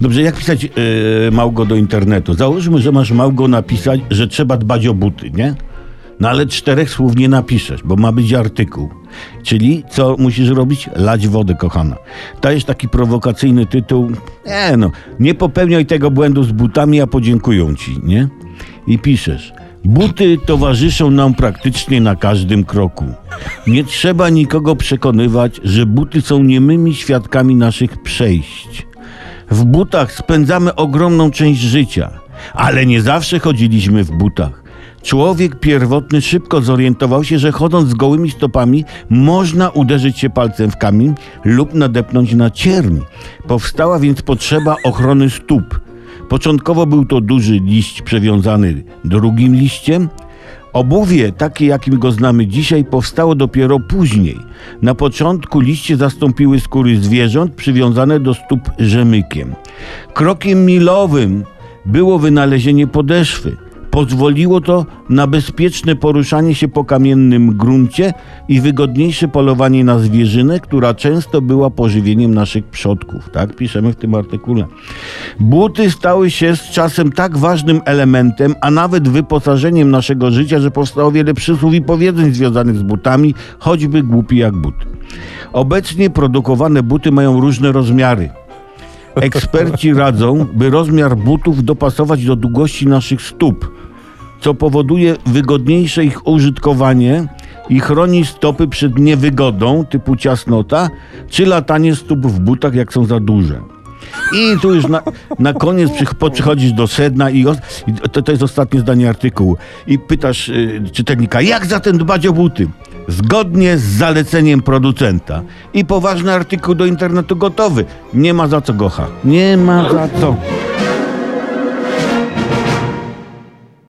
Dobrze, jak pisać yy, Małgo do internetu? Załóżmy, że masz Małgo napisać, że trzeba dbać o buty, nie? No ale czterech słów nie napiszesz, bo ma być artykuł. Czyli co musisz robić? Lać wodę, kochana. Dajesz taki prowokacyjny tytuł. Nie no, nie popełniaj tego błędu z butami, a podziękują ci, nie? I piszesz. Buty towarzyszą nam praktycznie na każdym kroku. Nie trzeba nikogo przekonywać, że buty są niemymi świadkami naszych przejść. W butach spędzamy ogromną część życia, ale nie zawsze chodziliśmy w butach. Człowiek pierwotny szybko zorientował się, że chodząc z gołymi stopami można uderzyć się palcem w kamień lub nadepnąć na cierń. Powstała więc potrzeba ochrony stóp. Początkowo był to duży liść przewiązany drugim liściem. Obuwie, takie jakim go znamy dzisiaj, powstało dopiero później. Na początku liście zastąpiły skóry zwierząt przywiązane do stóp rzemykiem. Krokiem milowym było wynalezienie podeszwy. Pozwoliło to na bezpieczne poruszanie się po kamiennym gruncie i wygodniejsze polowanie na zwierzynę, która często była pożywieniem naszych przodków. Tak piszemy w tym artykule. Buty stały się z czasem tak ważnym elementem, a nawet wyposażeniem naszego życia, że powstało wiele przysłów i powiedzeń związanych z butami, choćby głupi jak but. Obecnie produkowane buty mają różne rozmiary. Eksperci radzą, by rozmiar butów dopasować do długości naszych stóp, co powoduje wygodniejsze ich użytkowanie i chroni stopy przed niewygodą typu ciasnota, czy latanie stóp w butach, jak są za duże. I tu już na, na koniec przy, przychodzisz do sedna i to, to jest ostatnie zdanie artykułu. I pytasz y, czytelnika, jak zatem dbać o buty? Zgodnie z zaleceniem producenta. I poważny artykuł do internetu gotowy. Nie ma za co gocha. Nie ma za co.